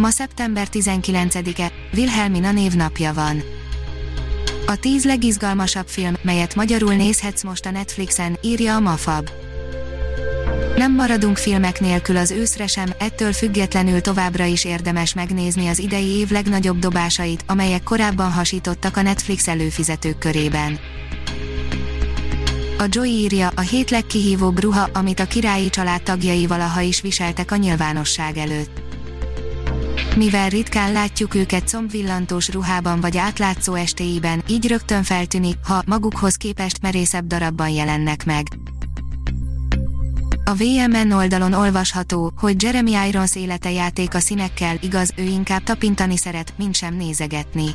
Ma szeptember 19-e, Wilhelmina névnapja van. A 10 legizgalmasabb film, melyet magyarul nézhetsz most a Netflixen, írja a Mafab. Nem maradunk filmek nélkül az őszre sem, ettől függetlenül továbbra is érdemes megnézni az idei év legnagyobb dobásait, amelyek korábban hasítottak a Netflix előfizetők körében. A Joy írja, a hét legkihívóbb ruha, amit a királyi család tagjai valaha is viseltek a nyilvánosság előtt mivel ritkán látjuk őket combvillantós ruhában vagy átlátszó estéiben, így rögtön feltűnik, ha magukhoz képest merészebb darabban jelennek meg. A VMN oldalon olvasható, hogy Jeremy Irons élete játék a színekkel, igaz, ő inkább tapintani szeret, mint sem nézegetni.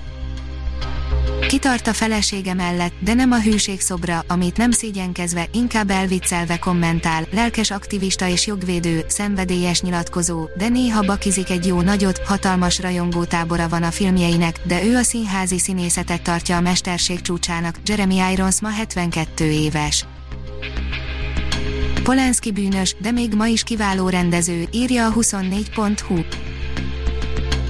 Kitart a felesége mellett, de nem a hűség szobra, amit nem szégyenkezve, inkább elviccelve kommentál, lelkes aktivista és jogvédő, szenvedélyes nyilatkozó, de néha bakizik egy jó nagyot, hatalmas rajongó tábora van a filmjeinek, de ő a színházi színészetet tartja a mesterség csúcsának, Jeremy Irons ma 72 éves. Polanski bűnös, de még ma is kiváló rendező, írja a 24.hu.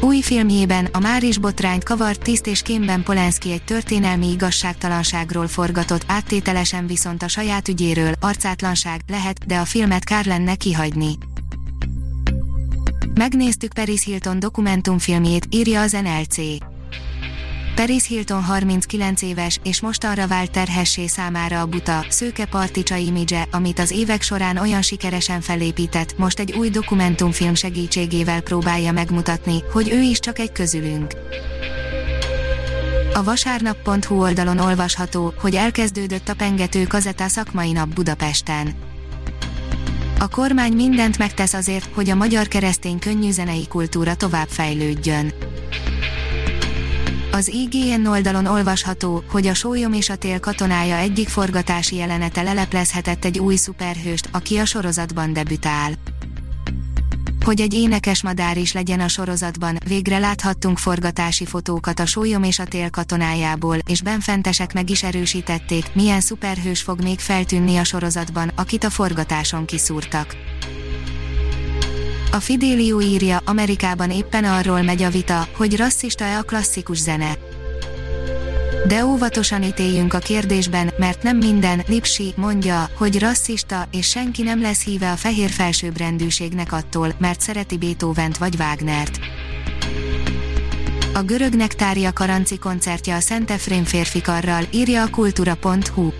Új filmjében a Máris botrányt kavart tiszt és kémben Polenszki egy történelmi igazságtalanságról forgatott, áttételesen viszont a saját ügyéről, arcátlanság, lehet, de a filmet kár lenne kihagyni. Megnéztük Paris Hilton dokumentumfilmjét, írja az NLC. Paris Hilton 39 éves, és most arra vált terhessé számára a buta, szőke particsa imidzse, amit az évek során olyan sikeresen felépített, most egy új dokumentumfilm segítségével próbálja megmutatni, hogy ő is csak egy közülünk. A vasárnap.hu oldalon olvasható, hogy elkezdődött a pengető kazetá szakmai nap Budapesten. A kormány mindent megtesz azért, hogy a magyar keresztény könnyű zenei kultúra tovább fejlődjön. Az IGN oldalon olvasható, hogy a Sólyom és a Tél katonája egyik forgatási jelenete leleplezhetett egy új szuperhőst, aki a sorozatban debütál. Hogy egy énekes madár is legyen a sorozatban, végre láthattunk forgatási fotókat a Sólyom és a Tél katonájából, és benfentesek meg is erősítették, milyen szuperhős fog még feltűnni a sorozatban, akit a forgatáson kiszúrtak. A Fidelio írja, Amerikában éppen arról megy a vita, hogy rasszista-e a klasszikus zene. De óvatosan ítéljünk a kérdésben, mert nem minden Lipsi mondja, hogy rasszista, és senki nem lesz híve a fehér felsőbbrendűségnek attól, mert szereti Beethovent vagy Wagnert. A görög nektária karanci koncertje a Szent Efrén férfikarral, írja a kultúra.hu.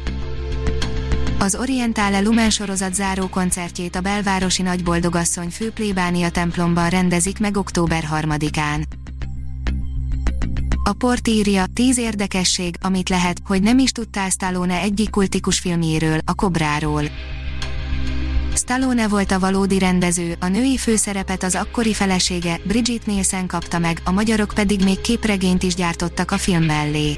Az Orientale Lumen sorozat záró koncertjét a belvárosi nagyboldogasszony főplébánia templomban rendezik meg október 3-án. A port írja, 10 érdekesség, amit lehet, hogy nem is tudtál Stallone egyik kultikus filmjéről, a Kobráról. Stallone volt a valódi rendező, a női főszerepet az akkori felesége, Bridget Nielsen kapta meg, a magyarok pedig még képregényt is gyártottak a film mellé.